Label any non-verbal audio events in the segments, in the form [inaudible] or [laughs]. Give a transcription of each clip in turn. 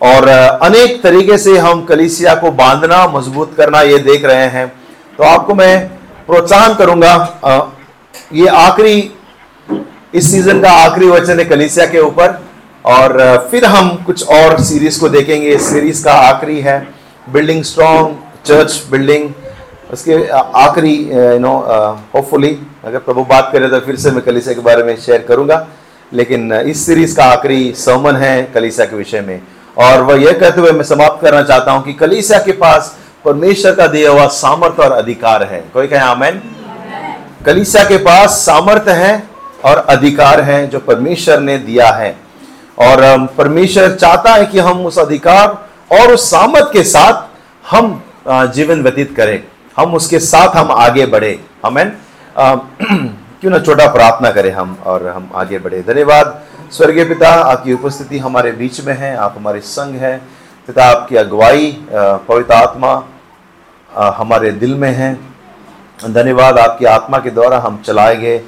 और अनेक तरीके से हम कलीसिया को बांधना, मज़बूत करना ये देख रहे हैं। तो आपको मैं प्रोत्साहन करूँगा ये आखिरी, इस सीज़न का आखिरी वचन है कलीसिया के ऊपर। और फिर हम कुछ और सीरीज़ को देखेंगे। इस सीरीज़ का आखिरी है बिल्डिंग स्ट्रॉन्ग चर्च बिल्डिंग उसके आखिरी यू नो होपफुली अगर प्रभु बात करे तो फिर से मैं कलीसिया के बारे में शेयर करूँगा। लेकिन इस सीरीज़ का आखिरी समन है कलीसिया के विषय में। और वह यह कहते हुए मैं समाप्त करना चाहता हूँ कि कलीसिया के पास परमेश्वर का दिया हुआ सामर्थ्य और अधिकार है। कोई कहे आमेन? कलीसिया के पास सामर्थ्य है और अधिकार है जो परमेश्वर ने दिया है। और परमेश्वर चाहता है कि हम उस अधिकार और उस सामर्थ के साथ हम जीवन व्यतीत करें। हम उसके साथ हम आगे बढ़े। हमें [clears throat] क्यों ना छोटा प्रार्थना करें हम और हम आगे बढ़े। धन्यवाद। स्वर्गीय पिता, आपकी उपस्थिति हमारे बीच में है, आप हमारे संग है। पिता, आपकी अगुवाई पवित्र आत्मा हमारे दिल में है। धन्यवाद, आपकी आत्मा के द्वारा हम चलाए गए,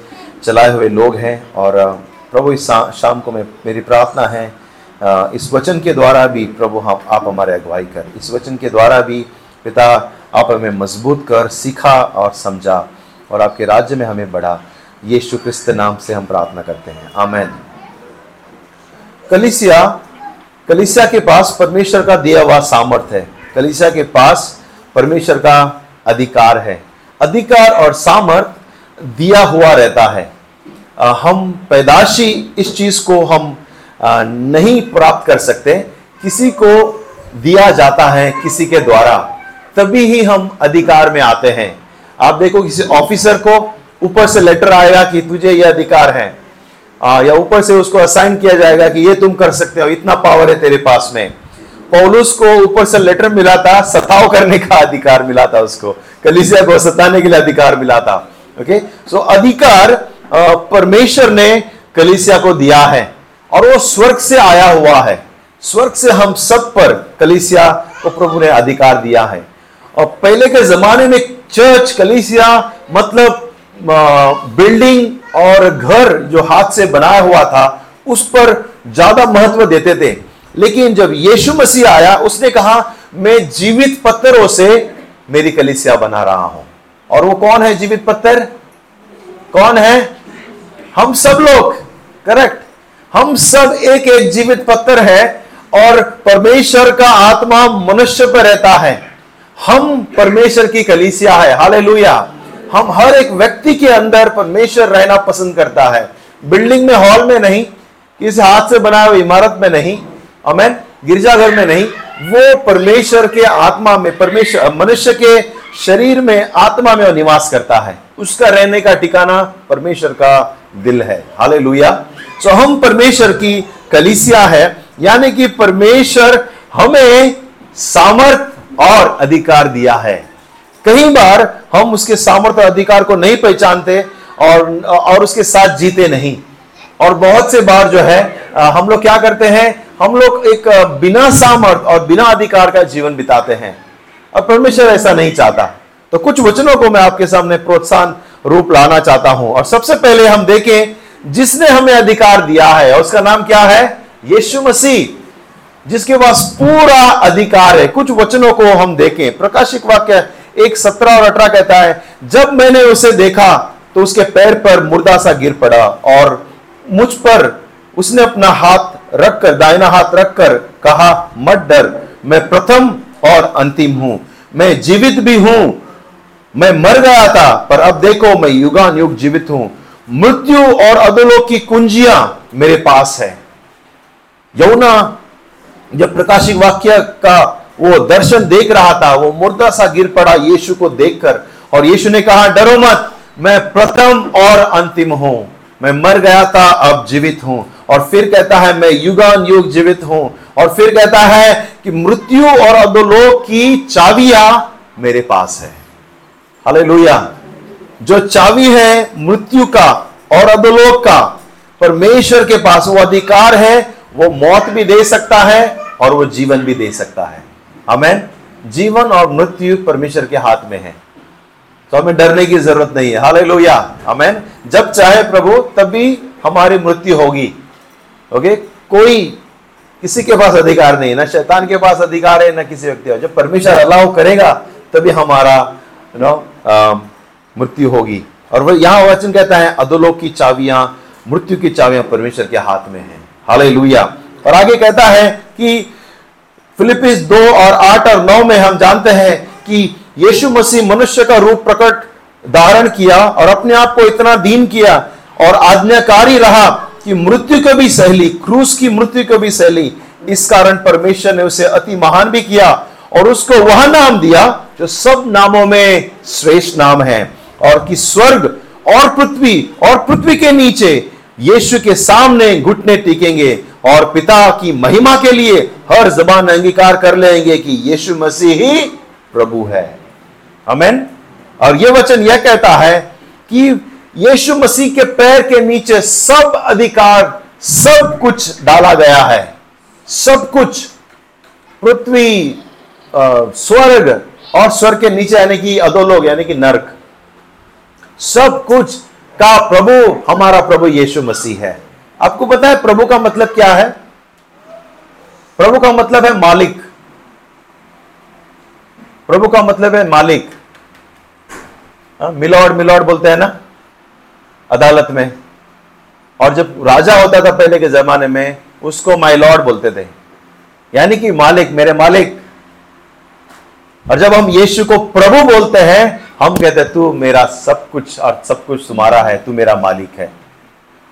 चलाए हुए लोग हैं और प्रभु, इस शाम को मैं, मेरी प्रार्थना है इस वचन के द्वारा भी प्रभु, हम, आप हमारे अगुवाई कर। इस वचन के द्वारा भी पिता, आप हमें मज़बूत कर, सीखा और समझा और आपके राज्य में हमें बढ़ा। ये शुक्रिस्त नाम से हम प्रार्थना करते हैं। आमेन। कलिसिया कलिसिया के पास परमेश्वर का दिया हुआ सामर्थ्य है। कलिसिया के पास परमेश्वर का अधिकार है। अधिकार और सामर्थ दिया हुआ रहता है। हम पैदाशी इस चीज़ को हम नहीं प्राप्त कर सकते। किसी को दिया जाता है किसी के द्वारा, तभी ही हम अधिकार में आते हैं। आप देखो किसी ऑफिसर को ऊपर से लेटर आएगा कि तुझे यह अधिकार है। आ, या ऊपर से उसको असाइन किया जाएगा कि ये तुम कर सकते हो इतना पावर है तेरे पास में। पौलुस को ऊपर से लेटर मिला था सताव करने का अधिकार मिला था उसको। कलिसिया को सताने के लिए अधिकार मिला था। ओके सो अधिकार परमेश्वर ने कलिसिया को दिया है और वो स्वर्ग से आया हुआ है। स्वर्ग से हम सब पर कलिसिया को प्रभु ने अधिकार दिया है। और पहले के जमाने में चर्च कलिसिया मतलब बिल्डिंग और घर जो हाथ से बनाया हुआ था, उस पर ज़्यादा महत्व देते थे। लेकिन जब यीशु मसीह आया, उसने कहा, मैं जीवित पत्थरों से मेरी कलिसिया बना रहा हूँ। और वो कौन है जीवित पत्थर? कौन है? हम सब लोग। करेक्ट। हम सब एक एक जीवित पत्थर है और परमेश्वर का आत्मा मनुष्य पर रहता है। हम परमेश्वर की कलीसिया है। हाले हम हर एक व्यक्ति के अंदर परमेश्वर रहना पसंद करता है। बिल्डिंग में, हॉल में नहीं, किसी हाथ से बनाए हुए इमारत में नहीं अमेन गिरजाघर में नहीं, वो परमेश्वर के आत्मा में, परमेश्वर, मनुष्य के शरीर में, आत्मा में निवास करता है। उसका रहने का ठिकाना परमेश्वर का दिल है। हाले लुया सो हम परमेश्वर की कलिसिया है, यानी कि परमेश्वर हमें सामर्थ और अधिकार दिया है। कई बार हम उसके सामर्थ्य अधिकार को नहीं पहचानते और और उसके साथ जीते नहीं। और बहुत से बार जो है हम लोग क्या करते हैं, हम लोग एक बिना सामर्थ और बिना अधिकार का जीवन बिताते हैं। और परमेश्वर ऐसा नहीं चाहता। तो कुछ वचनों को मैं आपके सामने प्रोत्साहन रूप लाना चाहता हूँ। और सबसे पहले हम देखें, जिसने हमें अधिकार दिया है, उसका नाम क्या है? यीशु मसीह, जिसके पास पूरा अधिकार है। कुछ वचनों को हम देखें। प्रकाशिक वाक्य एक सत्रह और अठारह कहता है, जब मैंने उसे देखा तो उसके पैर पर मुर्दा सा गिर पड़ा और मुझ पर उसने अपना हाथ रखकर, दाहिना हाथ रखकर कहा, मत डर, मैं प्रथम और अंतिम हूँ। मैं जीवित भी हूँ। मैं मर गया था, पर अब देखो, मैं युगान युग जीवित हूँ। मृत्यु और अदोलोक की कुंजियाँ मेरे पास है। यमुना, जब प्रकाशिक वाक्य का वो दर्शन देख रहा था, वो मुर्दा सा गिर पड़ा यीशु को देखकर। और यीशु ने कहा, डरो मत, मैं प्रथम और अंतिम हूँ। मैं मर गया था, अब जीवित हूँ। और फिर कहता है, मैं युगान युग जीवित हूँ। और फिर कहता है कि, मृत्यु और अधोलोक की चाबियाँ मेरे पास है। हालेलुया। जो चाबी है मृत्यु का और अधोलोक का, परमेश्वर के पास वो अधिकार है, वो मौत भी दे सकता है और वो जीवन भी दे सकता है। हमें जीवन और मृत्यु परमेश्वर के हाथ में है। तो हमें डरने की ज़रूरत नहीं है। हाल लोहिया हमें जब चाहे प्रभु, तभी हमारी मृत्यु होगी। ओके? कोई किसी के पास अधिकार नहीं ना शैतान के पास अधिकार है, ना किसी व्यक्ति जब परमेश्वर अलाउ करेगा, तभी हमारा नो मृत्यु होगी। और वह यहाँ वचन कहता है, अधोलोक की चाबियाँ मृत्यु की चाबियाँ परमेश्वर के हाथ में है। हाले और आगे कहता है कि फिलिपिस दो और आठ और नौ में हम जानते हैं कि यीशु मसीह मनुष्य का रूप प्रकट धारण किया और अपने आप को इतना दीन किया और आज्ञाकारी रहा कि मृत्यु को भी सहली, क्रूस की मृत्यु को भी सहली। इस कारण परमेश्वर ने उसे अति महान भी किया और उसको वह नाम दिया जो सब नामों में श्रेष्ठ नाम है और कि स्वर्ग और पृथ्वी और पृथ्वी के नीचे यीशु के सामने घुटने टिकेंगे और पिता की महिमा के लिए हर जबान अंगीकार कर लेंगे कि यीशु मसीह ही प्रभु है। अमेन और यह वचन यह कहता है कि यीशु मसीह के पैर के नीचे सब अधिकार, सब कुछ डाला गया है। सब कुछ, पृथ्वी स्वर्ग और स्वर्ग के नीचे, यानी कि अधोलोग यानी कि नरक। सब कुछ का प्रभु, हमारा प्रभु यीशु मसीह है। आपको पता है प्रभु का मतलब क्या है? प्रभु का मतलब है मालिक। प्रभु का मतलब है मालिक। मिलॉर्ड मिलॉर्ड बोलते हैं ना, अदालत में। और जब राजा होता था पहले के जमाने में, उसको माई लॉर्ड बोलते थे। यानी कि मालिक, मेरे मालिक। और जब हम यीशु को प्रभु बोलते हैं हम कहते तू मेरा सब कुछ और सब कुछ तुम्हारा है, तू मेरा मालिक है।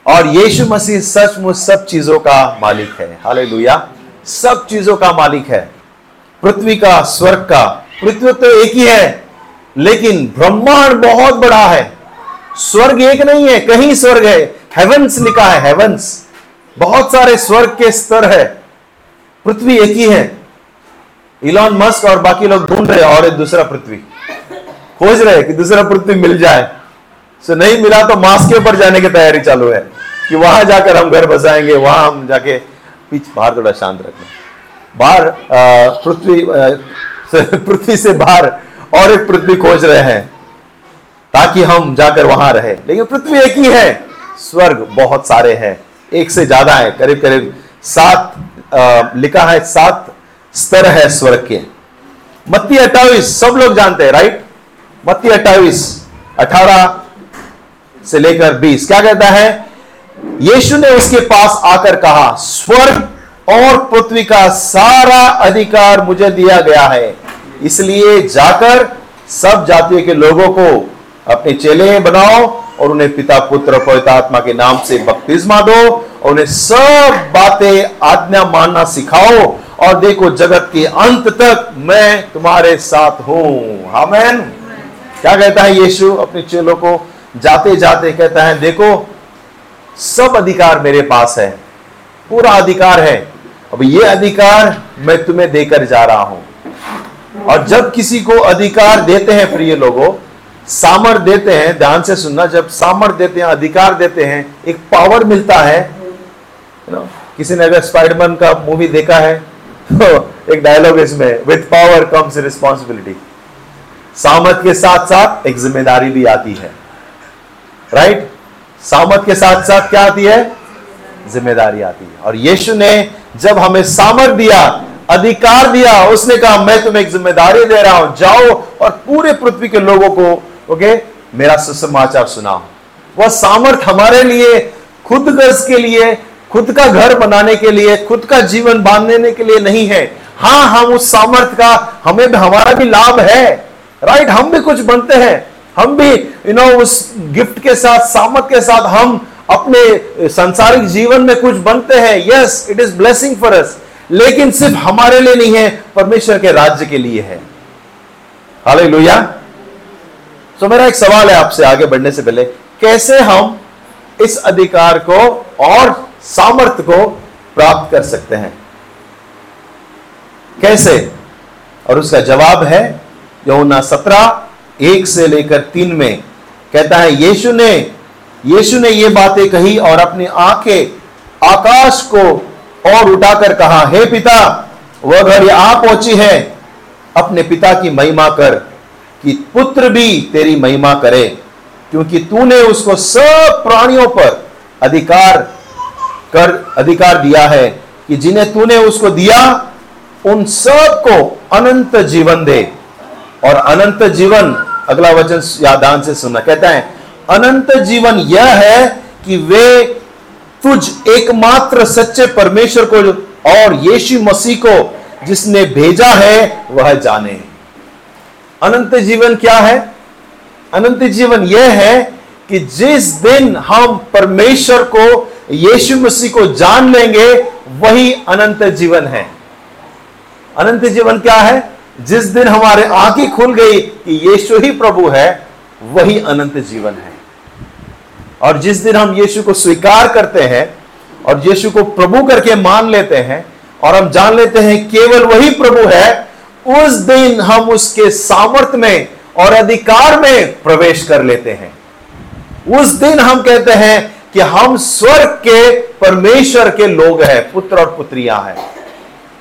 और यीशु मसीह सचमुच सब चीज़ों का मालिक है। हाले सब चीज़ों का मालिक है। पृथ्वी का, स्वर्ग का, पृथ्वी तो एक ही है, लेकिन ब्रह्मांड बहुत बड़ा है। स्वर्ग एक नहीं है, कहीं स्वर्ग है। हेवंस लिखा है हेवंस बहुत सारे स्वर्ग के स्तर है। पृथ्वी एक ही है। इलॉन मस्क और बाकी लोग ढूंढ रहे और एक दूसरा पृथ्वी। खोज रहे कि दूसरा पृथ्वी मिल जाए। सो नहीं मिला तो मास के ऊपर जाने की तैयारी चालू है कि वहाँ जाकर हम घर बसाएँगे, वहाँ हम जाके पीछे बाहर थोड़ा शांत रखना बाहर पृथ्वी पृथ्वी से बाहर और एक पृथ्वी खोज रहे हैं ताकि हम जाकर वहाँ रहे। लेकिन पृथ्वी एक ही है, स्वर्ग बहुत सारे हैं, एक से ज़्यादा है करीब करीब सात लिखा है, सात स्तर है स्वर्ग के। मत्ती अट्ठाईस, सब लोग जानते हैं राइट मत्ती अट्ठाईस, अठारह से लेकर बीस। क्या कहता है? यीशु ने उसके पास आकर कहा, स्वर्ग और पृथ्वी का सारा अधिकार मुझे दिया गया है। इसलिए जाकर सब जातियों के लोगों को अपने चेले बनाओ और उन्हें पिता, पुत्र, पवित्र आत्मा के नाम से बपतिस्मा दो और उन्हें सब बातें आज्ञा मानना सिखाओ और देखो जगत के अंत तक मैं तुम्हारे साथ हूँ। हमें क्या कहता है यीशु? अपने चेलों को जाते जाते कहता है, देखो, सब अधिकार मेरे पास है, पूरा अधिकार है। अब ये अधिकार मैं तुम्हें देकर जा रहा हूँ। और जब किसी को अधिकार देते हैं, प्रिय लोगों सामर देते हैं, ध्यान से सुनना, जब सामर देते हैं, अधिकार देते हैं, एक पावर मिलता है किसी ने अगर स्पाइडरमैन का मूवी देखा है [laughs] तो एक डायलॉग इसमें विथ पावर कम्स रिस्पॉन्सिबिलिटी सामत के साथ साथ एक ज़िम्मेदारी भी आती है। राइट सामत के साथ साथ क्या आती है? ज़िम्मेदारी आती है। और यीशु ने जब हमें सामर दिया, अधिकार दिया, उसने कहा, मैं तुम्हें एक ज़िम्मेदारी दे रहा हूँ, जाओ और पूरे पृथ्वी के लोगों को, ओके, मेरा सुसमाचार सुनाओ। वह सामर्थ हमारे लिए, खुद गर्ज के लिए, खुद का घर बनाने के लिए, खुद का जीवन बांधने के लिए नहीं है। हाँ हम उस सामर्थ का, हमें हमारा भी लाभ है। राइट हम भी कुछ बनते हैं। हम भी यू नो उस गिफ्ट के साथ, सामर्थ के साथ हम अपने संसारिक जीवन में कुछ बनते हैं। Yes it is blessing for us लेकिन सिर्फ़ हमारे लिए नहीं है, परमेश्वर के राज्य के लिए है। हाले लोहिया तो मेरा एक सवाल है आपसे आगे बढ़ने से पहले। कैसे हम इस अधिकार को और सामर्थ्य को प्राप्त कर सकते हैं? कैसे? और उसका जवाब है यमुना सत्रह, एक से लेकर तीन में कहता है, यीशु ने यीशु ने ये बातें कही और अपनी आँखें आकाश को और उठाकर कहा, हे पिता, वह घड़ी आ पहुँची है। अपने पिता की महिमा कर कि पुत्र भी तेरी महिमा करे, क्योंकि तूने उसको सब प्राणियों पर अधिकार कर, अधिकार दिया है कि जिन्हें तूने उसको दिया, उन सबको अनंत जीवन दे। और अनंत जीवन, अगला वचन यादान से सुनना, कहता है, अनंत जीवन यह है कि वे तुझ एकमात्र सच्चे परमेश्वर को और यीशु मसीह को जिसने भेजा है, वह जाने। अनंत जीवन क्या है? अनंत जीवन यह है कि जिस दिन हम परमेश्वर को, यीशु मसीह को जान लेंगे, वही अनंत जीवन है। अनंत जीवन क्या है? जिस दिन हमारे आँखें खुल गई कि यीशु ही प्रभु है, वही अनंत जीवन है। और जिस दिन हम यीशु को स्वीकार करते हैं और यीशु को प्रभु करके मान लेते हैं और हम जान लेते हैं केवल वही प्रभु है, उस दिन हम उसके सामर्थ्य में और अधिकार में प्रवेश कर लेते हैं। उस दिन हम कहते हैं कि हम स्वर्ग के, परमेश्वर के लोग हैं, पुत्र और पुत्रियाँ हैं।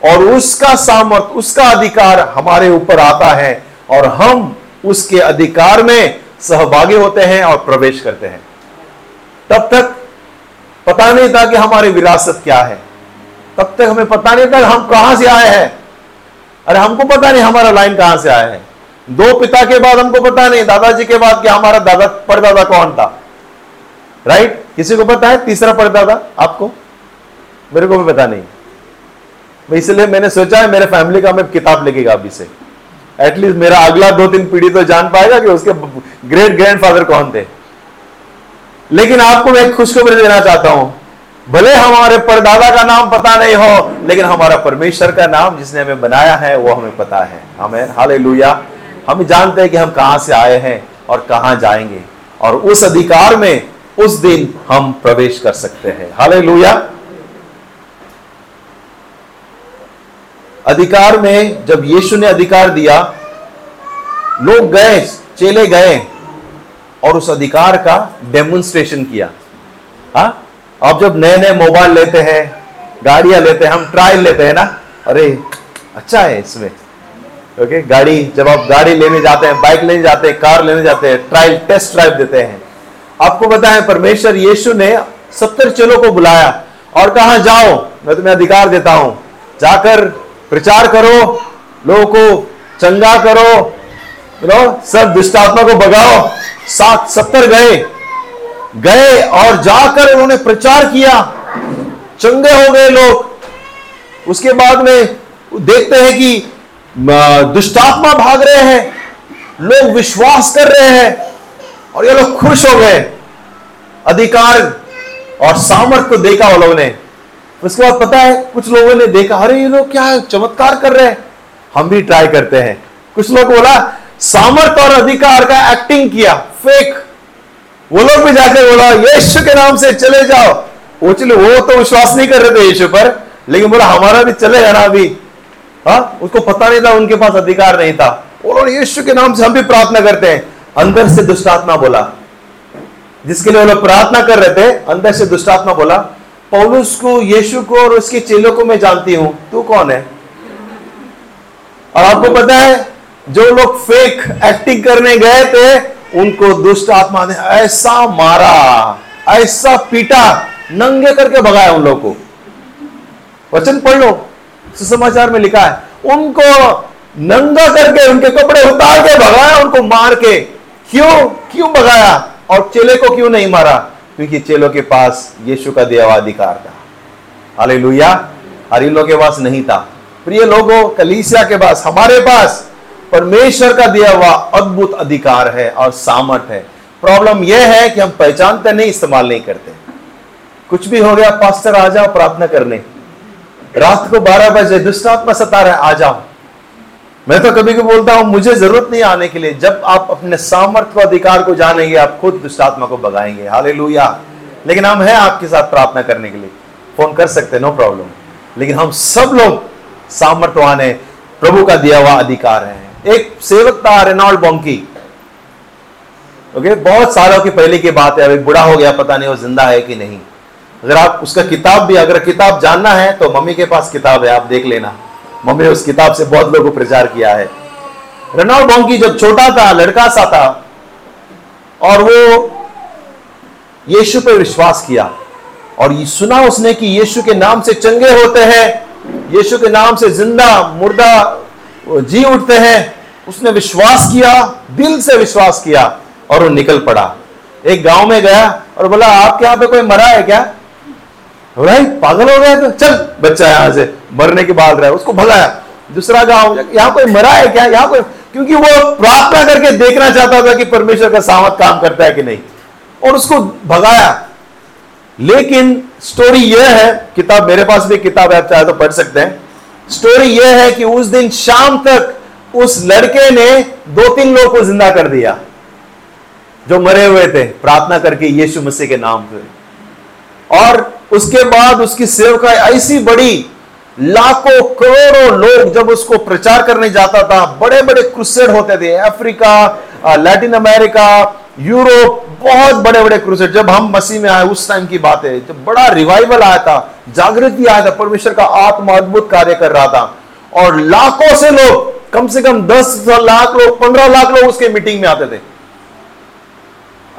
और उसका सामर्थ, उसका अधिकार हमारे ऊपर आता है और हम उसके अधिकार में सहभागी होते हैं और प्रवेश करते हैं। तब तक पता नहीं था कि हमारी विरासत क्या है। तब तक हमें पता नहीं था हम कहाँ से आए हैं। अरे हमको पता नहीं हमारा लाइन कहाँ से आया है। दो पिता के बाद हमको पता नहीं, दादाजी के बाद कि हमारा दादा परदादा कौन था। राइट किसी को पता है? तीसरा परदादा आपको? मेरे को भी पता नहीं। इसलिए मैंने सोचा है मेरे फैमिली का मैं किताब लिखेगा अभी से। एटलीस्ट मेरा अगला दो तीन पीढ़ी तो जान पाएगा कि उसके ग्रेट ग्रैंडफादर कौन थे। लेकिन आपको मैं खुशखबरी देना चाहता हूँ। भले हमारे परदादा का नाम पता नहीं हो, लेकिन हमारा परमेश्वर का नाम जिसने हमें बनाया है, वो हमें पता है। हमें हाले हम जानते हैं कि हम कहाँ से आए हैं और कहाँ जाएँगे। और उस अधिकार में उस दिन हम प्रवेश कर सकते हैं। हाले अधिकार में जब यीशु ने अधिकार दिया, लोग गए, चेले गए और उस अधिकार का डेमोन्स्ट्रेशन किया। हा? अब जब नए नए मोबाइल लेते हैं, गाड़ियाँ लेते हैं, हम ट्रायल लेते हैं ना? अरे अच्छा है इसमें। ओके गाड़ी, जब आप गाड़ी लेने जाते हैं बाइक लेने जाते हैं कार लेने जाते हैं ट्रायल टेस्ट ड्राइव देते हैं। आपको बताएँ परमेश्वर यीशु ने सत्तर चेलों को बुलाया और कहा, जाओ, मैं तुम्हें अधिकार देता हूँ। जाकर प्रचार करो, लोगों को चंगा करो नो सब दुष्टात्मा को भगाओ सात सत्तर गए। गए और जाकर उन्होंने प्रचार किया। चंगे हो गए लोग। उसके बाद में देखते हैं कि दुष्टात्मा भाग रहे हैं। लोग विश्वास कर रहे हैं और ये लोग खुश हो गए। अधिकार और सामर्थ को देखा वो लोगों ने। उसके बाद पता है, कुछ लोगों ने देखा, अरे, ये लोग क्या चमत्कार कर रहे हैं। हम भी ट्राई करते हैं। कुछ लोग बोला, सामर्थ और अधिकार का एक्टिंग किया फेक वो लोग भी जाकर बोला, यीशु के नाम से चले जाओ। वो चले वो तो विश्वास नहीं कर रहे थे यीशु पर, लेकिन बोला, हमारा भी चलेगा ना अभी। हाँ उसको पता नहीं था, उनके पास अधिकार नहीं था। उन्होंने यीशु के नाम से हम भी प्रार्थना करते हैं। अंदर से दुष्टात्मा बोला। जिसके लिए वो लोग प्रार्थना कर रहे थे, अंदर से दुष्टात्मा बोला पौलुस को, यीशु को और उसके चेलों को मैं जानती हूँ। तू कौन है? और आपको पता है, जो लोग फेक एक्टिंग करने गए थे, उनको दुष्ट आत्मा ने ऐसा मारा, ऐसा पीटा, नंगे करके भगाया उन लोगों को। वचन पढ़ लो, सुसमाचार में लिखा है, उनको नंगा करके, उनके कपड़े उतार के भगाया, उनको मार के। क्यों? क्यों भगाया? और चेले को क्यों नहीं मारा? क्योंकि चेलों के पास यीशु का दिया अधिकार था। हाले लुया हर इन के पास नहीं था। प्रिय लोगों, कलीसिया के पास, हमारे पास परमेश्वर का दिया हुआ अद्भुत अधिकार है और सामर्थ है। प्रॉब्लम यह है कि हम पहचानते नहीं, इस्तेमाल नहीं करते। कुछ भी हो गया, पास्टर आ जाओ, प्रार्थना करने रात को बारह बजे दुष्टात्मा सता रहा आ जाओ। मैं तो कभी कभी बोलता हूँ, मुझे ज़रूरत नहीं आने के लिए। जब आप अपने सामर्थ्य को अधिकार को जानेंगे, आप खुद दुष्टात्मा को भगाएँगे। हाले लेकिन हम हैं आपके साथ प्रार्थना करने के लिए। फ़ोन कर सकते नो प्रॉब्लम लेकिन हम सब लोग सामर्थ्यवान है, प्रभु का दिया हुआ अधिकार है। एक सेवक था रेनॉल्ड बॉन्की ओके बहुत सालों की पहले की बात है अभी बुढ़ा हो गया, पता नहीं वो ज़िंदा है कि नहीं। अगर आप उसका किताब भी, अगर किताब जानना है तो मम्मी के पास किताब है, आप देख लेना। मम्मी उस किताब से बहुत लोगों को प्रचार किया है। रेनॉल्ड बॉन्की जब छोटा था, लड़का सा था, और वो यीशु पे विश्वास किया, और ये सुना उसने कि यीशु के नाम से चंगे होते हैं, यीशु के नाम से ज़िंदा, मुर्दा, जी उठते हैं। उसने विश्वास किया, दिल से विश्वास किया, और वो निकल पड़ा। एक गाँव में गया और बोला, आपके यहाँ पे कोई मरा है क्या? भाई पागल हो गया तो। चल, बच्चा यहाँ से मरने के बाद रहा उसको भगाया। दूसरा गाँव, यहाँ कोई मरा है क्या? यहाँ कोई क्योंकि वो प्रार्थना करके देखना चाहता था कि परमेश्वर का सामत काम करता है कि नहीं। और उसको भगाया। लेकिन स्टोरी यह है, किताब मेरे पास भी किताब है चाहे तो पढ़ सकते हैं। स्टोरी यह है कि उस दिन शाम तक उस लड़के ने दो तीन लोग को ज़िंदा कर दिया, जो मरे हुए थे, प्रार्थना करके यीशु मसीह के नाम पे। और उसके बाद उसकी सेवका ऐसी बड़ी, लाखों करोड़ों लोग जब उसको प्रचार करने जाता था बड़े बड़े क्रुसेड होते थे, अफ्रीका लैटिन अमेरिका यूरोप बहुत बड़े बड़े क्रुसेड जब हम मसीह में आए, उस टाइम की बात है, जब बड़ा रिवाइवल आया था, जागृति आया था, परमेश्वर का आत्मा अद्भुत कार्य कर रहा था। और लाखों से लोग, कम से कम दस लाख लोग, पंद्रह लाख लोग उसके मीटिंग में आते थे।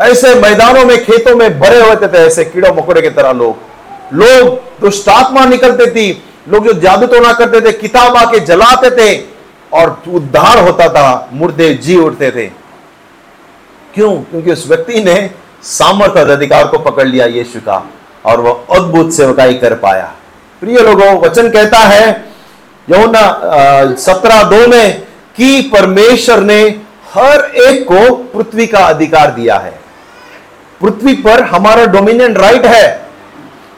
ऐसे मैदानों में, खेतों में भरे होते थे, ऐसे कीड़ो मकोड़े की तरह लोग। लोग दुष्ट आत्मा निकलते थी, लोग जो जादू टोना करते थे, किताब आके जलाते थे और उद्धार होता था, मुर्दे जी उठते थे। क्यों? क्योंकि उस व्यक्ति ने सामर्थ्य अधिकार को पकड़ लिया यीशु का और वह अद्भुत सेवकाई कर पाया। प्रिय लोगों, वचन कहता है यमुना सत्रह दो में कि परमेश्वर ने हर एक को पृथ्वी का अधिकार दिया है। पृथ्वी पर हमारा डोमिनेंट राइट है।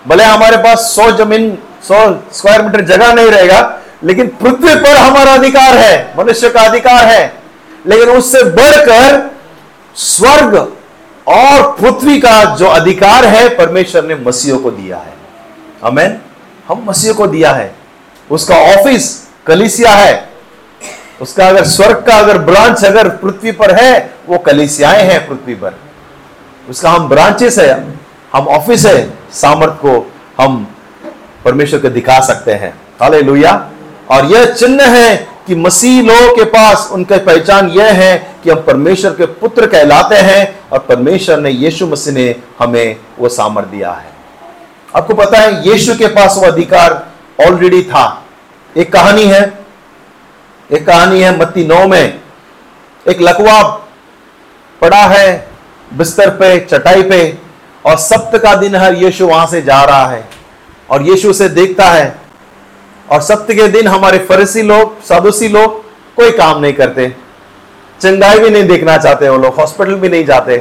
भले हमारे पास सौ ज़मीन, सौ स्क्वायर मीटर जगह नहीं रहेगा, लेकिन पृथ्वी पर हमारा अधिकार है, मनुष्य का अधिकार है। लेकिन उससे बढ़कर स्वर्ग और पृथ्वी का जो अधिकार है, परमेश्वर ने मसीहों को दिया है। हमें हम मसीह को दिया है। उसका ऑफ़िस कलिसिया है। उसका अगर स्वर्ग का अगर ब्रांच अगर पृथ्वी पर है, वो कलिसियाएँ हैं पृथ्वी पर। उसका हम ब्रांचेस है। हम ऑफ़िस है, सामर्थ को हम परमेश्वर को दिखा सकते हैं। हाले और यह चिन्ह है कि मसीह लोगों के पास उनका पहचान यह है कि हम परमेश्वर के पुत्र कहलाते हैं और परमेश्वर ने यीशु मसीह ने हमें वो सामर्थ दिया है। आपको पता है, यीशु के पास वो अधिकार ऑलरेडी था। एक कहानी है। एक कहानी है मत्ती नौ में। एक लकवा पड़ा है बिस्तर पे, चटाई पे। और सप्त का दिन हर यीशु वहाँ से जा रहा है और यीशु उसे देखता है। और सप्त के दिन हमारे फरसी लोग, सदुसी लोग कोई काम नहीं करते। चंगाई भी नहीं देखना चाहते वो लोग, हॉस्पिटल भी नहीं जाते।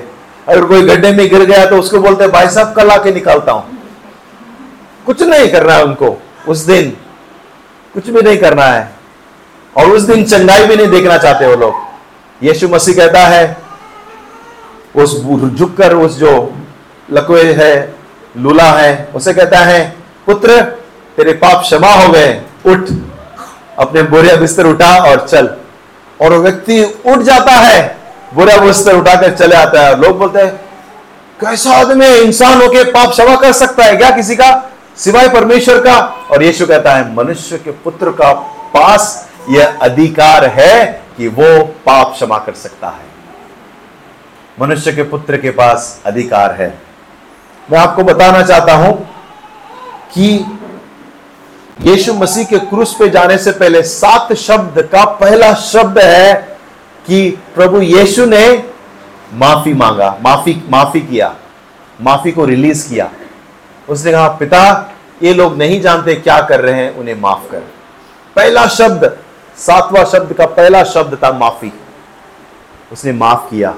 अगर कोई गड्ढे में गिर गया तो उसको बोलते भाई साहब, कल आके निकालता हूँ। कुछ नहीं करना है उनको उस दिन। कुछ भी नहीं करना है। और उस दिन चंगाई भी नहीं देखना चाहते वो लोग। यीशु मसीह कहता है, उस झुक कर उस जो लकवे है, लूला है, उसे कहता है, पुत्र, तेरे पाप क्षमा हो गए, उठ। अपने बोरिया बिस्तर उठा और चल। और वो व्यक्ति उठ जाता है, बुरा बिस्तर उठाकर चले आता है। लोग बोलते हैं, कैसा आदमी इंसान होके पाप क्षमा कर सकता है क्या किसी का? सिवाय परमेश्वर का। और यीशु कहता है, मनुष्य के पुत्र का पास यह अधिकार है कि वो पाप क्षमा कर सकता है। मनुष्य के पुत्र के पास अधिकार है। मैं आपको बताना चाहता हूँ कि यीशु मसीह के क्रूस पे जाने से पहले सात शब्द का पहला शब्द है कि प्रभु यीशु ने माफ़ी मांगा, माफ़ी माफ़ी किया, माफ़ी को रिलीज़ किया। उसने कहा, पिता, ये लोग नहीं जानते क्या कर रहे हैं, उन्हें माफ़ कर। पहला शब्द, सातवां शब्द का पहला शब्द था माफ़ी। उसने माफ़ किया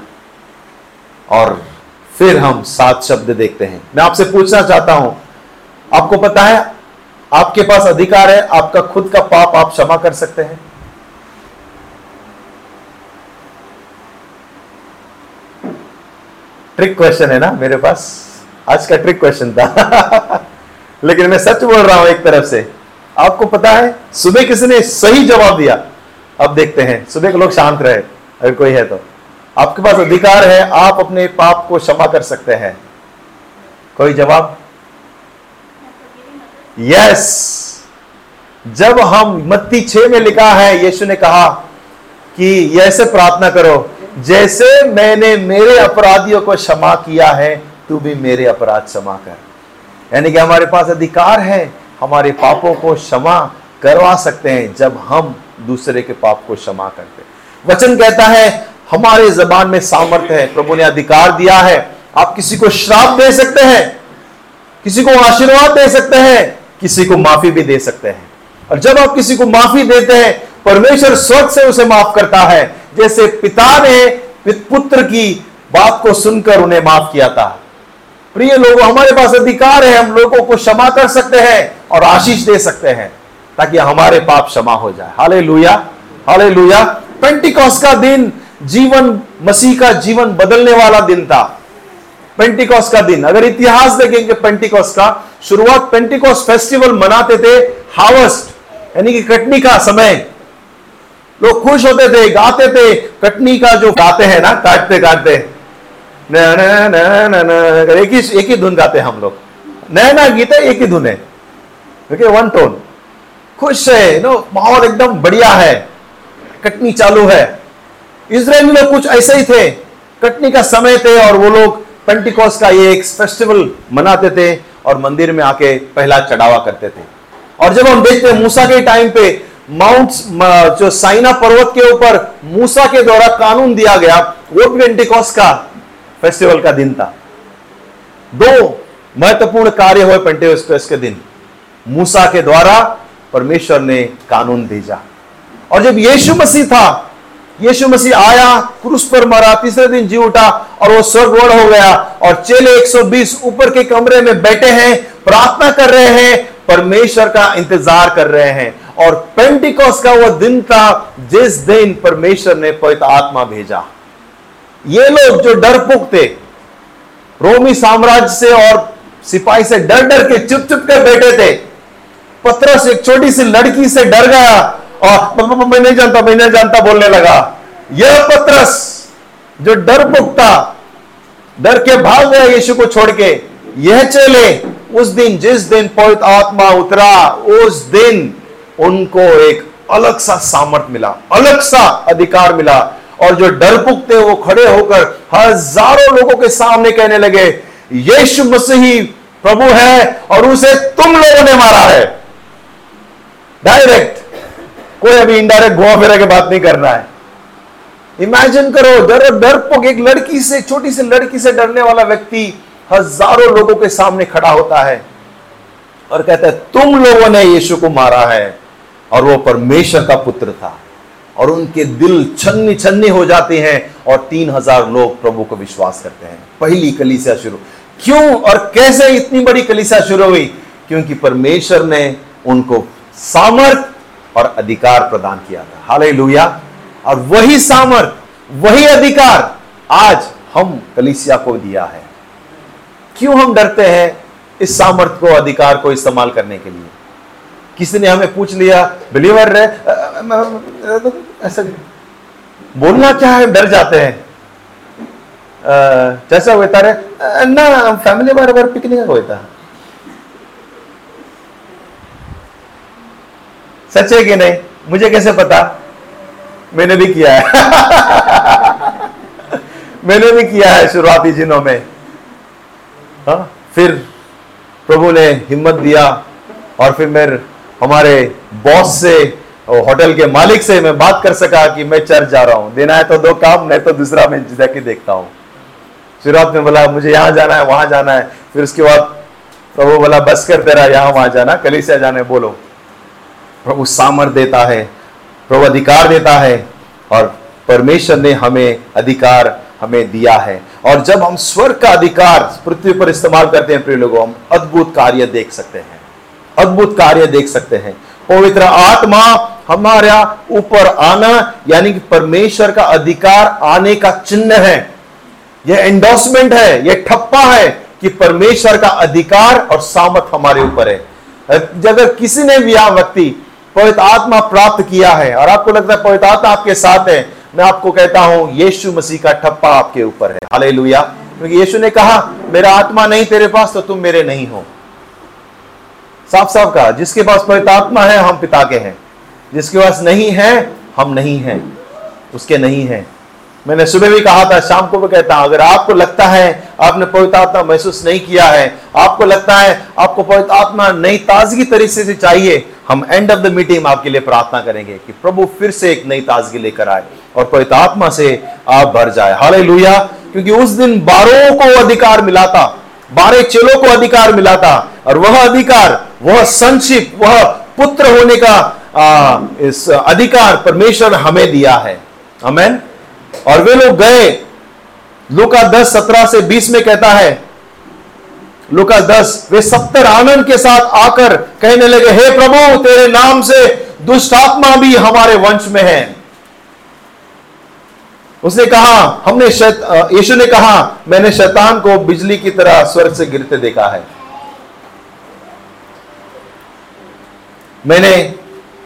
और फिर हम सात शब्द देखते हैं। मैं आपसे पूछना चाहता हूँ, आपको पता है, आपके पास अधिकार है, आपका खुद का पाप आप क्षमा कर सकते हैं? ट्रिक क्वेश्चन है ना मेरे पास? आज का ट्रिक क्वेश्चन था। [laughs] लेकिन मैं सच बोल रहा हूँ एक तरफ़ से। आपको पता है, सुबह किसी ने सही जवाब दिया? अब देखते हैं, सुबह के लोग शांत रहे, अगर कोई है तो। आपके पास अधिकार है, आप अपने पाप को क्षमा कर सकते हैं। कोई जवाब? यस जब हम मत्ती छे में लिखा है, यीशु ने कहा कि ऐसे प्रार्थना करो, जैसे मैंने मेरे अपराधियों को क्षमा किया है, तू भी मेरे अपराध क्षमा कर। यानी कि हमारे पास अधिकार है, हमारे पापों को क्षमा करवा सकते हैं, जब हम दूसरे के पाप को क्षमा करते वचन कहता है हमारे जबान में सामर्थ्य है, प्रभु ने अधिकार दिया है। आप किसी को श्राप दे सकते हैं, किसी को आशीर्वाद दे सकते हैं, किसी को माफ़ी भी दे सकते हैं। और जब आप किसी को माफ़ी देते हैं, परमेश्वर स्वर्ग से उसे माफ़ करता है। जैसे पिता ने पुत्र की बात को सुनकर उन्हें माफ़ किया था। प्रिय लोगों, हमारे पास अधिकार है, हम लोगों को क्षमा कर सकते हैं और आशीष दे सकते हैं, ताकि हमारे पाप क्षमा हो जाए। हाले लुया हाले लुया पेंटिकॉस का दिन जीवन, मसीह का जीवन बदलने वाला दिन था। पेंटिकॉस का दिन। अगर इतिहास देखेंगे पेंटिकॉस का, शुरुआत पेंटिकॉस फेस्टिवल मनाते थे हार्वेस्ट यानी कि कटनी का समय। लोग खुश होते थे, गाते थे, कटनी का जो गाते हैं ना, काटते काटते। एक ही एक ही धुन गाते हैं हम लोग। नया नया गीत है, एक ही धुन है। ओके वन टोन खुश है नो माहौल एकदम बढ़िया है। कटनी चालू है। इसराइल लोग कुछ ऐसे ही थे। कटनी का समय थे और वो लोग पेंटिकॉस का ये एक फेस्टिवल मनाते थे और मंदिर में आके पहला चढ़ावा करते थे। और जब हम देखते हैं मूसा के टाइम पे माउंट जो साइना पर्वत के ऊपर मूसा के द्वारा कानून दिया गया, वो पेंटिकॉस का फेस्टिवल का दिन था। दो महत्वपूर्ण कार्य हुए पेंटिकॉस के दिन। मूसा के द्वारा परमेश्वर ने कानून भेजा। और जब यीशु मसीह था यीशु मसीह आया, क्रूस पर मरा, तीसरे दिन जी उठा और वो स्वर्गवड़ हो गया। और चेले 120 ऊपर के कमरे में बैठे हैं, प्रार्थना कर रहे हैं, परमेश्वर का इंतज़ार कर रहे हैं। और पेंटिकॉस का वो दिन था, जिस दिन परमेश्वर ने पवित्र आत्मा भेजा। ये लोग जो डरपुक थे, रोमी साम्राज्य से और सिपाही से डर डर के चुप चुप कर बैठे थे। पत्रस एक छोटी सी लड़की से डर गया और मैं नहीं जानता, मैं नहीं जानता, बोलने लगा। यह पत्रस जो डर पुकता डर के भाग गया यीशु को छोड़ के, यह चले उस दिन, जिस दिन पवित्र आत्मा उतरा, उस दिन उनको एक अलग सा सामर्थ मिला, अलग सा अधिकार मिला। और जो डरपुक थे वो खड़े होकर हज़ारों लोगों के सामने कहने लगे, यीशु मसीही प्रभु है और उसे तुम लोगों ने मारा है। डायरेक्ट कोई अभी इनडायरेक्ट घुमा फिरा के बात नहीं करना है। इमेजिन करो, डर डरपोक एक लड़की से, छोटी सी लड़की से डरने वाला व्यक्ति हज़ारों लोगों के सामने खड़ा होता है और कहता है, तुम लोगों ने यीशु को मारा है और वो परमेश्वर का पुत्र था और उनके दिल छन्नी छन्नी हो जाते हैं और तीन हज़ार लोग प्रभु को विश्वास करते हैं। पहली कलीसिया शुरू। क्यों और कैसे इतनी बड़ी कलीसिया शुरू हुई? क्योंकि परमेश्वर ने उनको सामर्थ और अधिकार प्रदान किया था। हाल और वही सामर्थ, वही अधिकार आज हम कलिसिया को दिया है। क्यों हम डरते हैं इस सामर्थ को, अधिकार को इस्तेमाल करने के लिए? किसी ने हमें पूछ लिया बिलीवर रहे तो ऐसा बोलना क्या है? डर जाते हैं। जैसा होता रहे ना फैमिली बार बार पिकनिक होता है। सच है कि नहीं? मुझे कैसे पता? मैंने भी किया है। [laughs] मैंने भी किया है शुरुआती दिनों में। हा? फिर प्रभु ने हिम्मत दिया और फिर मेरे हमारे बॉस से होटल के मालिक से मैं बात कर सका कि मैं चर्च जा रहा हूँ। देना है तो दो काम, नहीं तो दूसरा मैं जाके देखता हूँ। शुरुआत में बोला, मुझे यहाँ जाना है, वहाँ जाना है। फिर उसके बाद प्रभु बोला, बस कर तेरा यहाँ, वहाँ जाना। कलीसिया जाने, बोलो। प्रभु सामर देता है, प्रभु अधिकार देता है और परमेश्वर ने हमें अधिकार हमें दिया है। और जब हम स्वर्ग का अधिकार पृथ्वी पर इस्तेमाल करते हैं, प्रिय लोगों, हम अद्भुत कार्य देख सकते हैं। अद्भुत कार्य देख सकते हैं। पवित्र आत्मा हमारा ऊपर आना, यानी कि परमेश्वर का अधिकार आने का चिन्ह है। यह एंडोर्समेंट है, यह ठप्पा है कि परमेश्वर का अधिकार और सामर्थ हमारे ऊपर है। अगर किसी ने भी व्यक्ति पवित्र आत्मा प्राप्त किया है और आपको लगता है पवित्र आत्मा आपके साथ है, मैं आपको कहता हूँ, यीशु मसीह का ठप्पा आपके ऊपर है। हाले क्योंकि यीशु ने कहा, मेरा आत्मा नहीं तेरे पास तो तुम मेरे नहीं हो। साफ़ साफ़ कहा, जिसके पास पवित्र आत्मा है, हम पिता के हैं। जिसके पास नहीं है, हम नहीं हैं। उसके नहीं हैं। मैंने सुबह भी कहा था शाम को भी कहता हूँ अगर आपको लगता है आपने पवित्र आत्मा महसूस नहीं किया है आपको लगता है आपको पवित्र आत्मा नई ताजगी तरीके से चाहिए हम एंड ऑफ़ द मीटिंग आपके लिए प्रार्थना करेंगे कि प्रभु फिर से एक नई ताजगी लेकर आए और पवित्र आत्मा से आप भर जाए। हाल क्योंकि उस दिन बारह को अधिकार मिला था बारह चेलों को अधिकार मिला था और वह अधिकार वह संक्षिप्त वह पुत्र होने का आ, इस अधिकार परमेश्वर हमें दिया है। अमेन और वे लोग गए। लुका दस सत्रह से बीस में कहता है, लुका दस, वे सत्तर आनंद के साथ आकर कहने लगे, हे प्रभु, तेरे नाम से दुष्ट आत्मा भी हमारे वंश में है। उसने कहा, हमने यीशु ने कहा, मैंने शैतान को बिजली की तरह स्वर्ग से गिरते देखा है। मैंने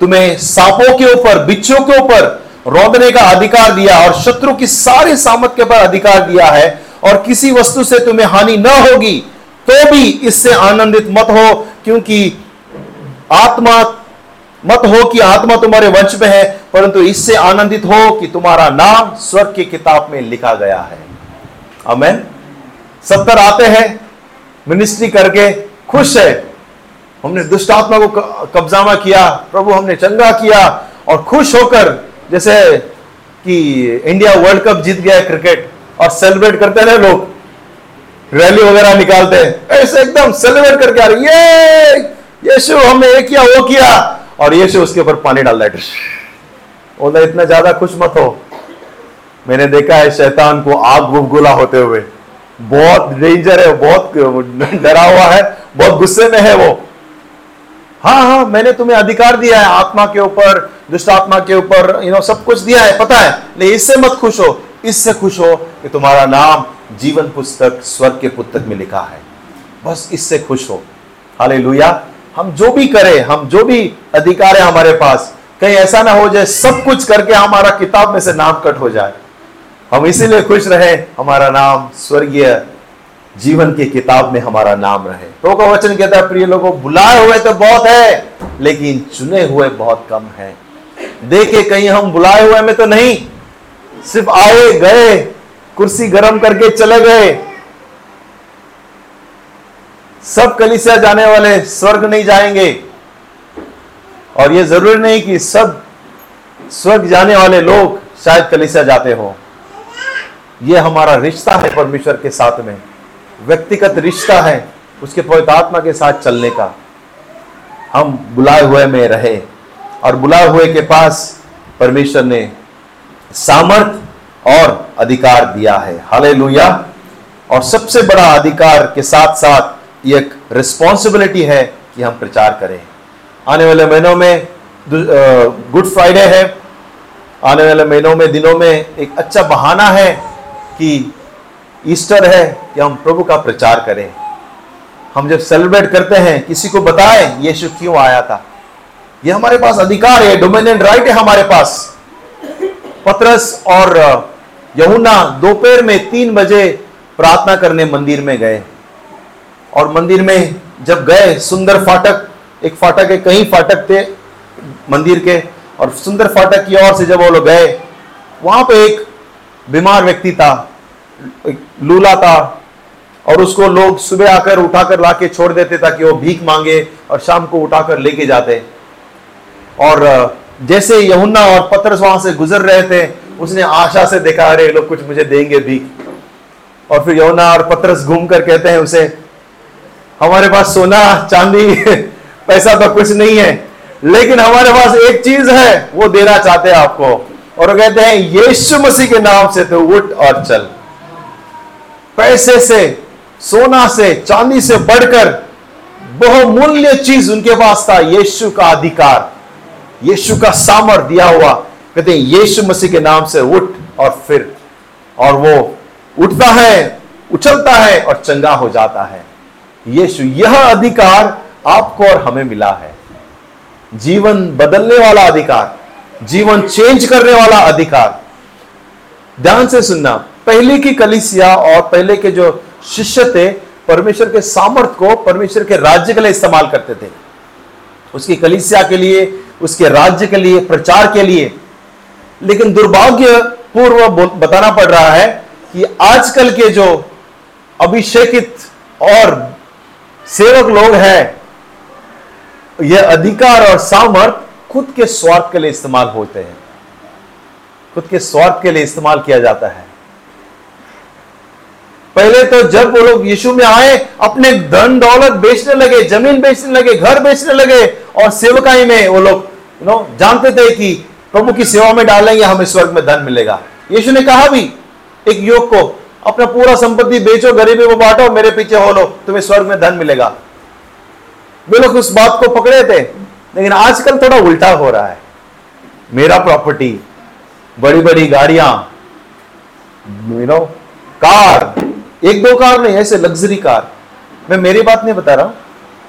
तुम्हें सांपों के ऊपर, बिच्छों के ऊपर रोकने का अधिकार दिया और शत्रु की सारी सामत के ऊपर अधिकार दिया है और किसी वस्तु से तुम्हें हानि न होगी तो भी इससे आनंदित मत हो, क्योंकि आत्मा मत हो कि आत्मा तुम्हारे वंश में है, परंतु इससे आनंदित हो कि तुम्हारा नाम स्वर्ग की किताब में लिखा गया है। अमेन सत्तर आते हैं मिनिस्ट्री करके खुश है। हमने दुष्ट आत्मा को कब्जामा किया, प्रभु हमने चंगा किया और खुश होकर जैसे कि इंडिया वर्ल्ड कप जीत गया क्रिकेट और सेलिब्रेट करते हैं लोग। रैली वगैरह निकालते हैं। ऐसे एकदम सेलिब्रेट करके आ रहे ये यीशु, हमने ये किया, वो किया। और यीशु उसके ऊपर पानी डाल रहा है। इतना ज़्यादा खुश मत हो। मैंने देखा है शैतान को आग गुलगुला होते हुए। बहुत डेंजर है, बहुत डरा हुआ है, बहुत गुस्से में है वो। हाँ हाँ मैंने तुम्हें अधिकार दिया है, आत्मा के ऊपर दुष्ट आत्मा के ऊपर यू नो सब कुछ दिया है, पता है? लेकिन इससे मत खुश हो, इससे खुश हो कि तुम्हारा नाम जीवन पुस्तक, स्वर्ग के पुस्तक में लिखा है। बस इससे खुश हो। हाले हम जो भी करें, हम जो भी अधिकार है हमारे पास, कहीं ऐसा ना हो जाए, सब कुछ करके हमारा किताब में से नाम कट हो जाए। हम इसीलिए खुश रहे, हमारा नाम स्वर्गीय जीवन की किताब में हमारा नाम रहे। तो का वचन कहता है, प्रिय लोगों, बुलाए हुए तो बहुत है, लेकिन चुने हुए बहुत कम है। देखे कहीं हम बुलाए हुए में तो नहीं। सिर्फ़ आए, गए, कुर्सी गर्म करके चले गए। सब कलिसिया जाने वाले स्वर्ग नहीं जाएँगे। और यह ज़रूरी नहीं कि सब स्वर्ग जाने वाले लोग शायद कलिसिया जाते हो। यह हमारा रिश्ता है परमेश्वर के साथ में। व्यक्तिगत रिश्ता है उसके पवित्र आत्मा के साथ चलने का। हम बुलाए हुए में रहे और बुलाए हुए के पास परमेश्वर ने सामर्थ और अधिकार दिया है। हाले और सबसे बड़ा अधिकार के साथ साथ एक रिस्पॉन्सिबिलिटी है कि हम प्रचार करें। आने वाले महीनों में गुड फ्राइडे है। आने वाले महीनों में, दिनों में एक अच्छा बहाना है कि ईस्टर है। कि हम प्रभु का प्रचार करें। हम जब सेलिब्रेट करते हैं, किसी को बताएँ, यीशु क्यों आया था? ये हमारे पास अधिकार है डोमिनियन राइट है हमारे पास। पत्रस और यमुना दोपहर में तीन बजे प्रार्थना करने मंदिर में गए। और मंदिर में जब गए, सुंदर फाटक, एक फाटक है कई फाटक थे मंदिर के, और सुंदर फाटक की ओर से जब वो लोग गए, वहाँ पे एक बीमार व्यक्ति था लूला था और उसको लोग सुबह आकर उठाकर लाके छोड़ देते ताकि वो भीख मांगे और शाम को उठाकर लेके जाते। और जैसे यमुना और पत्रस वहाँ से गुजर रहे थे, उसने आशा से देखा, अरे लोग कुछ मुझे देंगे भीख। और फिर यमुना और पत्रस घूम कर कहते हैं उसे, हमारे पास सोना, चांदी, [laughs] पैसा तो कुछ नहीं है, लेकिन हमारे पास एक चीज़ है, वो देना चाहते हैं आपको। और वो कहते हैं, यीशु मसीह के नाम से तो उठ और चल। पैसे से सोना से, चांदी से बढ़कर बहुमूल्य चीज़ उनके पास था, यीशु का अधिकार। यीशु का सामर दिया हुआ। कहते हैं, यीशु मसीह के नाम से उठ और फिर। और वो उठता है, उछलता है और चंगा हो जाता है। यीशु, यह अधिकार आपको और हमें मिला है। जीवन बदलने वाला अधिकार, जीवन चेंज करने वाला अधिकार। ध्यान से सुनना, पहले की कलिसिया और पहले के जो शिष्य थे परमेश्वर के सामर्थ को परमेश्वर के राज्य के लिए इस्तेमाल करते थे। उसकी कलिसिया के लिए, उसके राज्य के लिए, प्रचार के लिए। लेकिन दुर्भाग्य पूर्व बताना पड़ रहा है कि आजकल के जो अभिषेकित और सेवक लोग हैं, यह अधिकार और सामर्थ खुद के स्वार्थ के लिए इस्तेमाल होते हैं। खुद के स्वार्थ के लिए इस्तेमाल किया जाता है। पहले तो जब वो लोग यीशु में आए, अपने धन दौलत बेचने लगे, ज़मीन बेचने लगे, घर बेचने लगे, और सेवकाई में वो लोग यू नो जानते थे कि प्रभु की सेवा में डालेंगे, हमें स्वर्ग में धन मिलेगा। यीशु ने कहा भी, एक युवक को, अपना पूरा संपत्ति बेचो, गरीबी को बांटो, मेरे पीछे हो लो, तुम्हें स्वर्ग में धन मिलेगा। वे लोग उस बात को पकड़े थे, लेकिन आजकल थोड़ा उल्टा हो रहा है। मेरा प्रॉपर्टी बड़ी बड़ी गाड़ियाँ यू नो कार एक दो कार नहीं, ऐसे लग्जरी कार मैं मेरी बात नहीं बता रहा हूँ।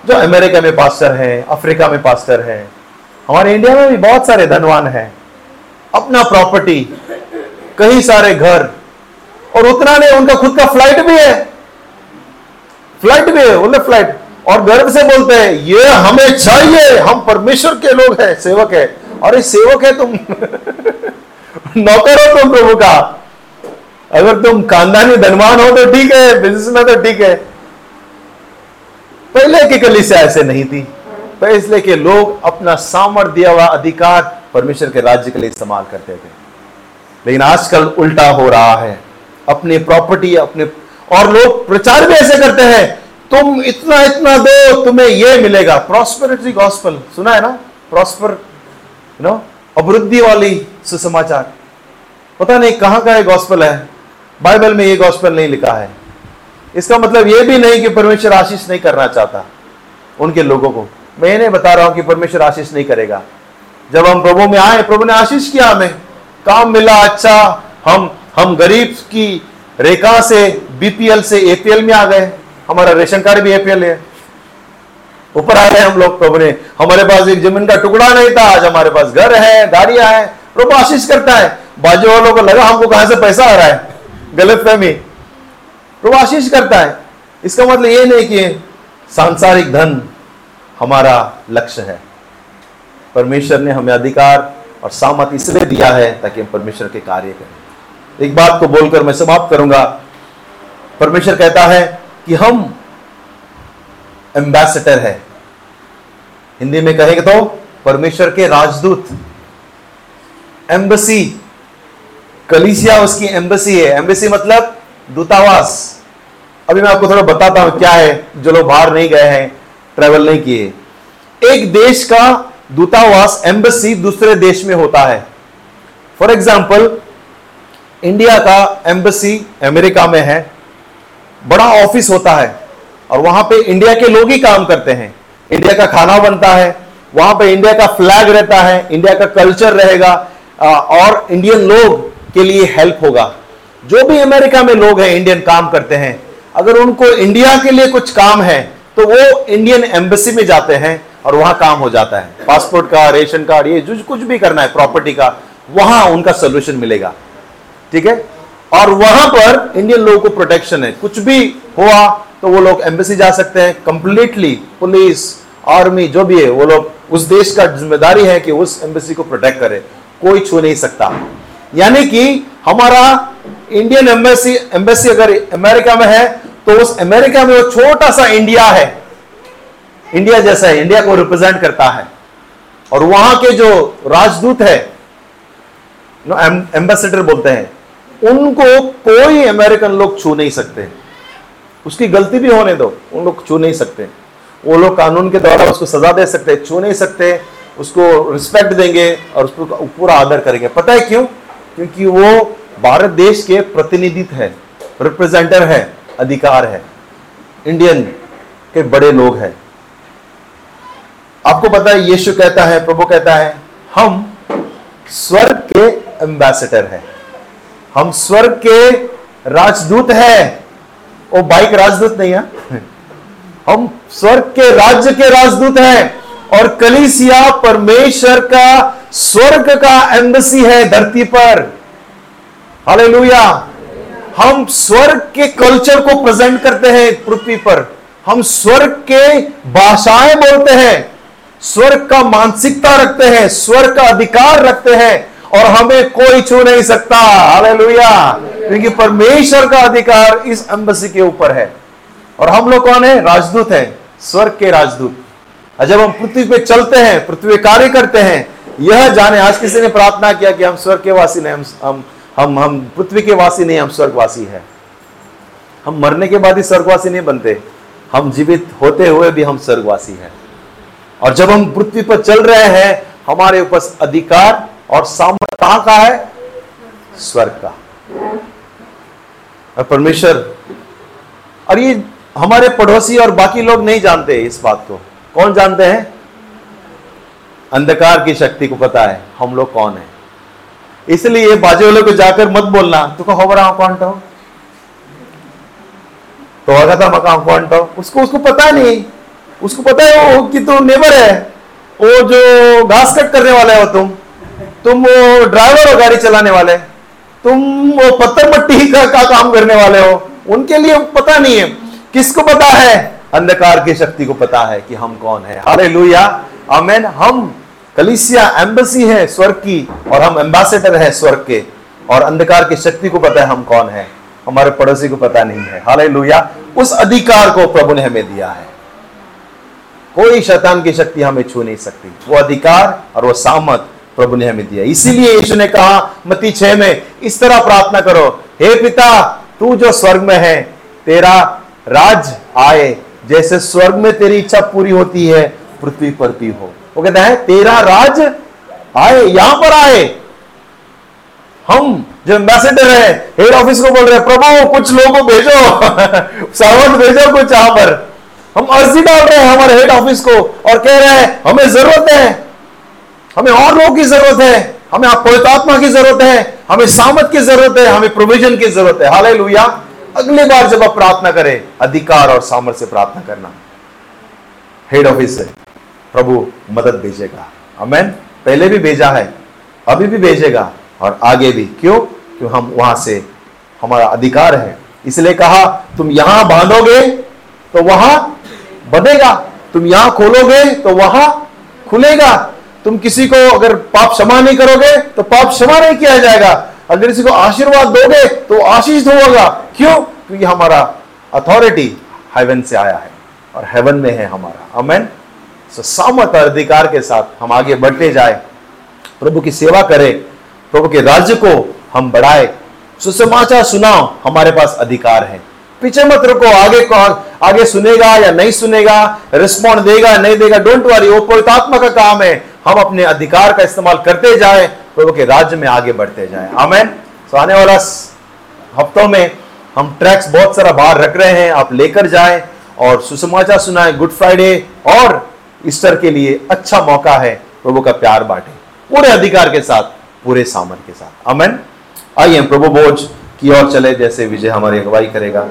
जो अमेरिका में पास्टर है, अफ्रीका में पास्टर है, हमारे इंडिया में भी बहुत सारे धनवान हैं। अपना प्रॉपर्टी कई सारे घर, और उतना नहीं, उनका खुद का फ़्लाइट भी है। फ़्लाइट भी है, बोले फ़्लाइट और गर्व से बोलते हैं, ये हमें चाहिए, हम परमेश्वर के लोग हैं, सेवक है। ये सेवक है तुम। [laughs] नौकर हो तुम प्रभु का। अगर तुम खानदानी धनवान हो तो ठीक है बिज़नेस में तो ठीक है। पहले की कली से ऐसे नहीं थी। पहले के लोग अपना सामर्थ्य दिया हुआ अधिकार परमेश्वर के राज्य के लिए इस्तेमाल करते थे। लेकिन आजकल उल्टा हो रहा है। अपनी प्रॉपर्टी अपने और लोग प्रचार भी ऐसे करते हैं, तुम इतना इतना दो, तुम्हें यह मिलेगा। प्रॉस्पेरिटी गॉस्पल सुना है ना? प्रॉस्पर यू नो अभिवृद्धि वाली सुसमाचार। पता नहीं कहाँ का गॉस्पल है। बाइबल में ये गॉस्पेल नहीं लिखा है। इसका मतलब ये भी नहीं कि परमेश्वर आशीष नहीं करना चाहता उनके लोगों को। मैं नहीं बता रहा हूँ कि परमेश्वर आशीष नहीं करेगा। जब हम प्रभु में आए, प्रभु ने आशीष किया हमें। काम मिला अच्छा हम हम गरीब की रेखा से बीपीएल से एपीएल में आ गए। हमारा रेशन कार्ड भी एपीएल है। ऊपर आ गए हम लोग प्रभु ने। हमारे पास एक ज़मीन का टुकड़ा नहीं था। आज हमारे पास घर है, गाड़ियाँ हैं। प्रभु आशीष करता है। बाजू वालों को लगा हमको कहाँ से पैसा आ रहा है? गलत फहमी। प्रभु आशीष करता है। इसका मतलब ये नहीं कि सांसारिक धन हमारा लक्ष्य है। परमेश्वर ने हमें अधिकार और सामत इसलिए दिया है ताकि हम परमेश्वर के कार्य करें। एक बात को बोलकर मैं समाप्त करूँगा। परमेश्वर कहता है कि हम एम्बेसडर है। हिंदी में कहेंगे तो परमेश्वर के राजदूत एम्बसी कलिसिया उसकी एम्बेसी है। एम्बेसी मतलब दूतावास। अभी मैं आपको थोड़ा बताता हूँ क्या है, जो लोग बाहर नहीं गए हैं ट्रेवल नहीं किए। एक देश का दूतावास, एम्बेसी दूसरे देश में होता है। फॉर एग्ज़ाम्पल इंडिया का एम्बेसी अमेरिका में है। बड़ा ऑफ़िस होता है और वहाँ पे इंडिया के लोग ही काम करते हैं। इंडिया का खाना बनता है, वहाँ पे इंडिया का फ्लैग रहता है इंडिया का कल्चर रहेगा। और इंडियन लोग के लिए हेल्प होगा। जो भी अमेरिका में लोग हैं इंडियन काम करते हैं, अगर उनको इंडिया के लिए कुछ काम है तो वो इंडियन एम्बेसी में जाते हैं और वहाँ काम हो जाता है। पासपोर्ट का रेशन कार्ड ये जो कुछ भी करना है प्रॉपर्टी का, वहाँ उनका सोल्यूशन मिलेगा। ठीक है? और वहाँ पर इंडियन लोगों को प्रोटेक्शन है। कुछ भी हुआ तो वो लोग एम्बेसी जा सकते हैं। कंप्लीटली पुलिस आर्मी जो भी है, वो लोग उस देश का ज़िम्मेदारी है कि उस एम्बेसी को प्रोटेक्ट करे। कोई छू नहीं सकता। यानी कि हमारा इंडियन एम्बेसी एम्बेसी अगर अमेरिका में है तो उस अमेरिका में वो छोटा सा इंडिया है। इंडिया जैसा है इंडिया को रिप्रेजेंट करता है। और वहाँ के जो राजदूत है एम्बेसडर बोलते हैं, उनको कोई अमेरिकन लोग छू नहीं सकते। उसकी गलती भी होने दो, उन लोग छू नहीं सकते। वो लोग कानून के द्वारा उसको सजा दे सकते, छू नहीं सकते, उसको रिस्पेक्ट देंगे और उसको पूरा आदर करेंगे। पता है क्यों? क्योंकि वो भारत देश के प्रतिनिधित्व है रिप्रेजेंटर है, अधिकार है। इंडियन के बड़े लोग हैं। आपको पता है, यीशु कहता है, प्रभु कहता है, हम स्वर्ग के एम्बेसडर हैं। हम स्वर्ग के राजदूत हैं। वो बाइक राजदूत नहीं है। हम स्वर्ग के राज्य के राजदूत हैं। और कलीसिया परमेश्वर का स्वर्ग का एम्बेसी है धरती पर। हालेलुया। हम स्वर्ग के कल्चर को प्रेजेंट करते हैं पृथ्वी पर। हम स्वर्ग के भाषाएँ बोलते हैं। स्वर्ग का मानसिकता रखते हैं, स्वर्ग का अधिकार रखते हैं और हमें कोई छू नहीं सकता। हालेलुया। क्योंकि परमेश्वर का अधिकार इस एम्बेसी के ऊपर है। और हम लोग कौन है? राजदूत हैं। स्वर्ग के राजदूत। जब हम पृथ्वी पे चलते हैं, पृथ्वी कार्य करते हैं, यह जाने आज किसी ने प्रार्थना किया कि हम स्वर्ग के वासी नहीं हम हम हम पृथ्वी के वासी नहीं, हम स्वर्गवासी है। हम मरने के बाद ही स्वर्गवासी नहीं बनते, हम जीवित होते हुए भी हम स्वर्गवासी हैं। और जब हम पृथ्वी पर चल रहे हैं, हमारे ऊपर अधिकार और सामर्थ्य कहाँ का है? स्वर्ग का। और परमेश्वर, और ये हमारे पड़ोसी और बाकी लोग नहीं जानते इस बात को। कौन जानते हैं? अंधकार की शक्ति को पता है हम लोग कौन है? इसलिए बाजे वाले को जाकर मत बोलना तू को खबर कौन तो तो अगर मकान कौन तो उसको उसको पता नहीं। उसको पता है वो कि तू नेबर है। वो जो घास कट करने वाले हो तुम। तुम वो ड्राइवर हो गाड़ी चलाने वाले। तुम वो पत्थर मट्टी का, का काम करने वाले हो। उनके लिए पता नहीं है। किसको पता है? अंधकार की शक्ति को पता है कि हम कौन है। हाले लुया अमेन हम कलिसिया एम्बेसी है स्वर्ग की, और हम एम्बेसडर है स्वर्ग के, और अंधकार की शक्ति को पता है हम कौन है। हमारे पड़ोसी को पता नहीं है। हाले लुया उस अधिकार को प्रभु ने हमें दिया है। कोई शैतान की शक्ति हमें छू नहीं सकती। वो अधिकार और वो सामत प्रभु ने हमें दिया इसीलिए यीशु ने कहा मती छह में, इस तरह प्रार्थना करो, हे पिता, तू जो स्वर्ग में है, तेरा राज आए जैसे स्वर्ग में तेरी इच्छा पूरी होती है, पृथ्वी पर भी हो। वो कहता है, तेरा राज आए, यहाँ पर आए। हम जो एम्बेसडर है हेड ऑफ़िस को बोल रहे हैं, प्रभु, कुछ लोगों भेजो [laughs] सर्वंट भेजो कुछ यहाँ पर। हम अर्जी डाल रहे हैं हमारे हेड ऑफ़िस को और कह रहे हैं, हमें ज़रूरत है। हमें और लोगों की ज़रूरत है। हमें पवित्रात्मा की ज़रूरत है। हमें सामत की ज़रूरत है। हमें प्रोविज़न की ज़रूरत है। हाल अगली बार जब आप प्रार्थना करें, अधिकार और सामर्थ्य प्रार्थना करना। हेड ऑफ़िस से। प्रभु, मदद भेजेगा। अमेन पहले भी भेजा है, अभी भी भेजेगा, और आगे भी। क्यों? क्यों हम वहाँ से, हमारा अधिकार है। इसलिए कहा, तुम यहाँ बांधोगे तो वहाँ बधेगा तुम यहाँ खोलोगे तो वहाँ खुलेगा। तुम किसी को अगर पाप क्षमा नहीं करोगे तो पाप क्षमा नहीं किया जाएगा। अगर किसी को आशीर्वाद दोगे तो आशीष होगा क्यों? क्योंकि हमारा अथॉरिटी हेवन से आया है और हेवन में है हमारा। अमेन सो सामत और अधिकार के साथ हम आगे बढ़ते जाए। प्रभु की सेवा करें। प्रभु के राज्य को हम बढ़ाए। सुसमाचार सुनाओ, हमारे पास अधिकार है। पीछे मत रुको, आगे कौन, आगे सुनेगा या नहीं सुनेगा रिस्पॉन्ड देगा नहीं देगा डोंट वरी वो पवित्रात्मा का काम है। हम अपने अधिकार का इस्तेमाल करते जाए। प्रभु के राज्य में आगे बढ़ते जाए। आमेन। तो आने वाला हफ्तों में हम ट्रैक्स बहुत सारा बाहर रख रहे हैं। आप लेकर जाएँ और सुसमाचार सुनाए। गुड फ्राइडे और ईस्टर के लिए अच्छा मौका है प्रभु का प्यार बांटे। पूरे अधिकार के साथ, पूरे सामन के साथ। अमेन आइए प्रभु बोझ की ओर चले जैसे विजय हमारी अगुवाई करेगा।